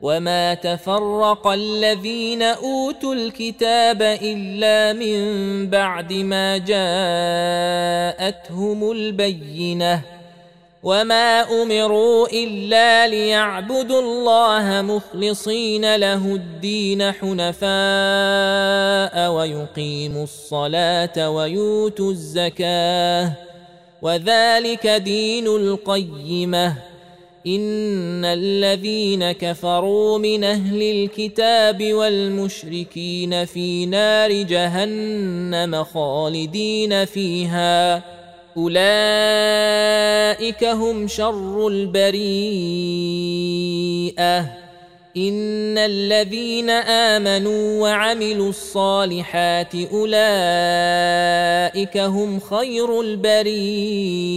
وما تفرق الذين اوتوا الكتاب الا من بعد ما جاءتهم البينه وما امروا الا ليعبدوا الله مخلصين له الدين حنفاء ويقيموا الصلاه ويؤتوا الزكاه وذلك دين القيمه ان الذين كفروا من أهل الكتاب والمشركين في نار جهنم خالدين فيها اولئك هم شر البريئه ان الذين امنوا وعملوا الصالحات اولئك هم خير البريئه